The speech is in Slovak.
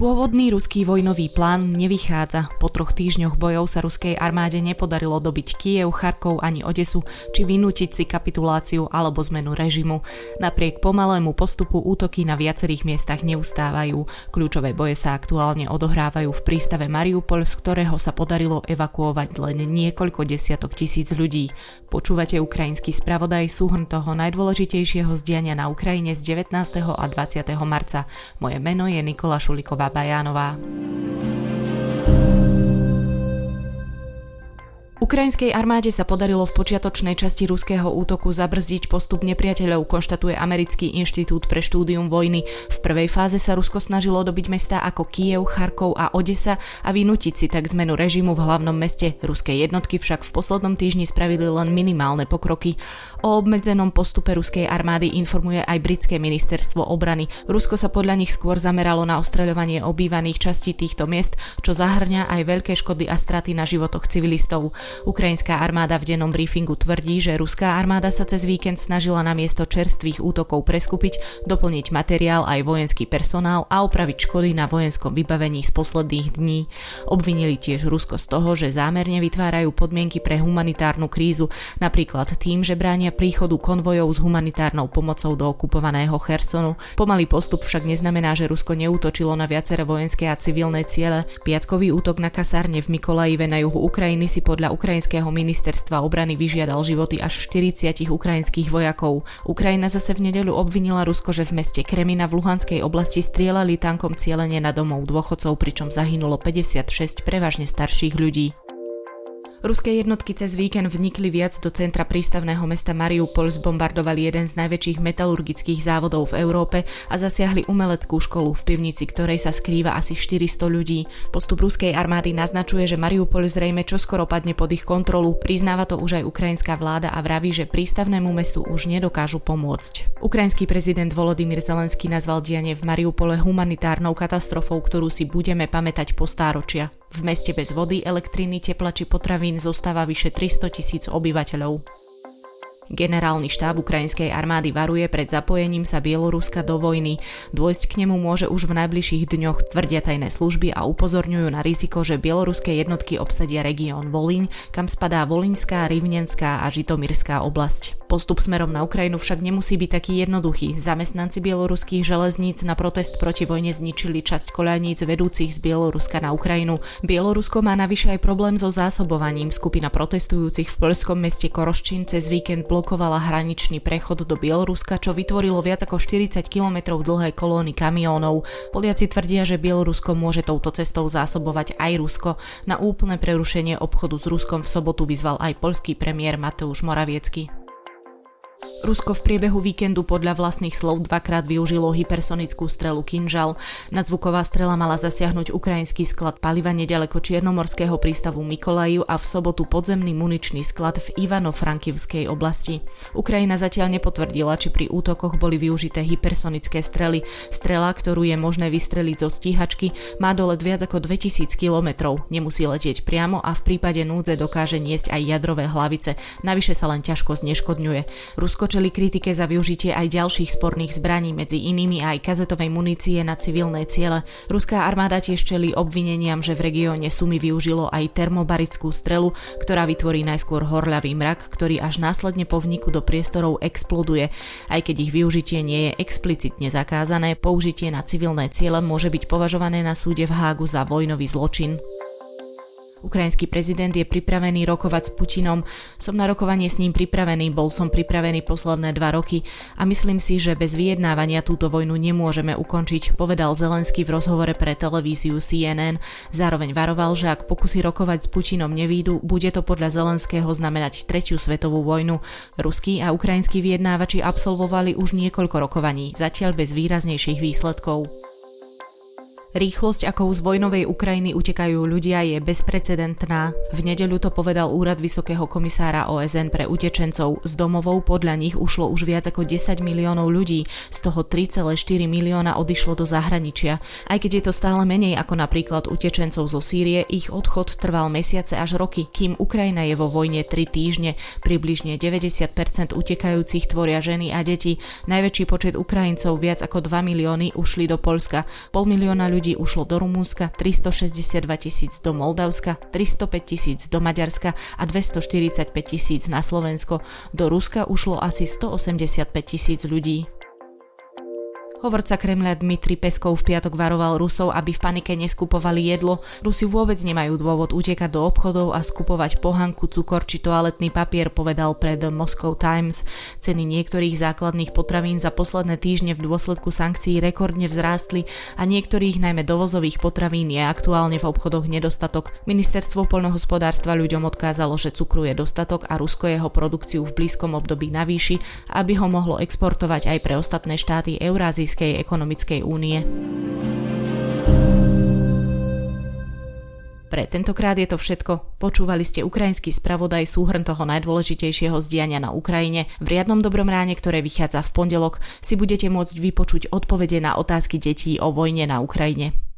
Pôvodný ruský vojnový plán nevychádza. Po troch týždňoch bojov sa ruskej armáde nepodarilo dobiť Kiev, Charkov ani Odesu, či vynútiť si kapituláciu alebo zmenu režimu. Napriek pomalému postupu útoky na viacerých miestach neustávajú. Kľúčové boje sa aktuálne odohrávajú v prístave Mariupol, z ktorého sa podarilo evakuovať len niekoľko desiatok tisíc ľudí. Počúvate ukrajinský spravodaj súhrn toho najdôležitejšieho zdiania na Ukrajine z 19. a 20. marca. Moje meno je Nikola Šuliková Bajánová. Ukrajinskej armáde sa podarilo v počiatočnej časti ruského útoku zabrzdiť postup nepriateľov, konštatuje Americký inštitút pre štúdium vojny. V prvej fáze sa Rusko snažilo dobiť mestá ako Kiev, Charkov a Odesa a vynútiť si tak zmenu režimu v hlavnom meste. Ruské jednotky však v poslednom týždni spravili len minimálne pokroky. O obmedzenom postupe ruskej armády informuje aj britské ministerstvo obrany. Rusko sa podľa nich skôr zameralo na ostreľovanie obývaných častí týchto miest, čo zahrňa aj veľké škody a straty na životoch civilistov. Ukrajinská armáda v dennom briefingu tvrdí, že ruská armáda sa cez víkend snažila na miesto čerstvých útokov preskupiť, doplniť materiál aj vojenský personál a opraviť škody na vojenskom vybavení z posledných dní. Obvinili tiež Rusko z toho, že zámerne vytvárajú podmienky pre humanitárnu krízu, napríklad tým, že bránia príchodu konvojov s humanitárnou pomocou do okupovaného Chersonu. Pomalý postup však neznamená, že Rusko neútočilo na viaceré vojenské a civilné ciele. Piatkový útok na kasárne v Mikolajive na juhu Ukrajiny si podľa ukrajinského ministerstva obrany vyžiadal životy až 40 ukrajinských vojakov. Ukrajina zase v nedeľu obvinila Rusko, že v meste Kremina v Luhanskej oblasti strieľali tankom cieľenie na domov dôchodcov, pričom zahynulo 56 prevažne starších ľudí. Ruské jednotky cez víkend vnikli viac do centra prístavného mesta Mariupol, zbombardovali jeden z najväčších metalurgických závodov v Európe a zasiahli umeleckú školu, v pivnici ktorej sa skrýva asi 400 ľudí. Postup ruskej armády naznačuje, že Mariupol zrejme čoskoro padne pod ich kontrolu, priznáva to už aj ukrajinská vláda a vraví, že prístavnému mestu už nedokážu pomôcť. Ukrajinský prezident Volodymyr Zelenský nazval dianie v Mariupole humanitárnou katastrofou, ktorú si budeme pamätať po stáročia. V meste bez vody, elektriny, tepla či potravín zostáva vyše 300 tisíc obyvateľov. Generálny štáb ukrajinskej armády varuje pred zapojením sa Bieloruska do vojny. Dôjsť k nemu môže už v najbližších dňoch, tvrdia tajné služby a upozorňujú na riziko, že bieloruské jednotky obsadia región Volíň, kam spadá Volinská, Rivnenská a Žitomirská oblasť. Postup smerom na Ukrajinu však nemusí byť taký jednoduchý. Zamestnanci bieloruských železníc na protest proti vojne zničili časť koľaníc vedúcich z Bieloruska na Ukrajinu. Bielorusko má navyše aj problém so zásobovaním. Skupina protestujúcich v poľskom meste Koroščín cez víkend blokovala hraničný prechod do Bieloruska, čo vytvorilo viac ako 40 km dlhé kolóny kamiónov. Poliaci tvrdia, že Bielorusko môže touto cestou zásobovať aj Rusko. Na úplné prerušenie obchodu s Ruskom v sobotu vyzval aj poľský premiér Mateusz Moraviecky. Rusko v priebehu víkendu podľa vlastných slov dvakrát využilo hypersonickú strelu Kinžal. Nadzvuková strela mala zasiahnuť ukrajinský sklad paliva nedaleko Čiernomorského prístavu Mikolaju a v sobotu podzemný muničný sklad v Ivano-Frankivskej oblasti. Ukrajina zatiaľ nepotvrdila, či pri útokoch boli využité hypersonické strely. Strela, ktorú je možné vystreliť zo stíhačky, má dolet viac ako 2000 km. Nemusí letieť priamo a v prípade núdze dokáže niesť aj jadrové hlavice. Navyše sa len ťažko zneškodňuje. Rusko čeli kritike za využitie aj ďalších sporných zbraní, medzi inými aj kazetovej munície na civilné ciele. Ruská armáda tiež čeli obvineniam, že v regióne Sumy využilo aj termobarickú strelu, ktorá vytvorí najskôr horľavý mrak, ktorý až následne po vniku do priestorov exploduje. Aj keď ich využitie nie je explicitne zakázané, použitie na civilné ciele môže byť považované na súde v Hágu za vojnový zločin. Ukrajinský prezident je pripravený rokovať s Putinom. Som na rokovanie s ním pripravený, bol som pripravený posledné dva roky a myslím si, že bez vyjednávania túto vojnu nemôžeme ukončiť, povedal Zelenský v rozhovore pre televíziu CNN. Zároveň varoval, že ak pokusy rokovať s Putinom nevídu, bude to podľa Zelenského znamenať tretiu svetovú vojnu. Ruskí a ukrajinskí vyjednávači absolvovali už niekoľko rokovaní, zatiaľ bez výraznejších výsledkov. Rýchlosť, akou z vojnovej Ukrajiny utekajú ľudia, je bezprecedentná. V nedeľu to povedal úrad Vysokého komisára OSN pre utečencov. Z domovov podľa nich ušlo už viac ako 10 miliónov ľudí, z toho 3,4 milióna odišlo do zahraničia. Aj keď je to stále menej ako napríklad utečencov zo Sýrie, ich odchod trval mesiace až roky, kým Ukrajina je vo vojne 3 týždne. Približne 90% utekajúcich tvoria ženy a deti. Najväčší počet Ukrajincov, viac ako 2 milióny, ušli do Polska. Pol milióna ľudí ľudí ušlo do Rumúnska, 362 tisíc do Moldavska, 305 tisíc do Maďarska a 245 tisíc na Slovensko. Do Ruska ušlo asi 185 tisíc ľudí. Hovorca Kremľa Dmitri Peskov v piatok varoval Rusov, aby v panike neskupovali jedlo. Rusi vôbec nemajú dôvod utekať do obchodov a skupovať pohanku, cukor či toaletný papier, povedal pred Moscow Times. Ceny niektorých základných potravín za posledné týždne v dôsledku sankcií rekordne vzrástli a niektorých najmä dovozových potravín je aktuálne v obchodoch nedostatok. Ministerstvo poľnohospodárstva ľuďom odkázalo, že cukru je dostatok a Rusko jeho produkciu v blízkom období navýši, aby ho mohlo exportovať aj pre ostatné štáty Eurázii Európskej ekonomickej únie. Pre tentokrát je to všetko. Počúvali ste ukrajinský spravodaj súhrn toho najdôležitejšieho zdiania na Ukrajine. V riadnom dobrom ráne, ktoré vychádza v pondelok, si budete môcť vypočuť odpovede na otázky detí o vojne na Ukrajine.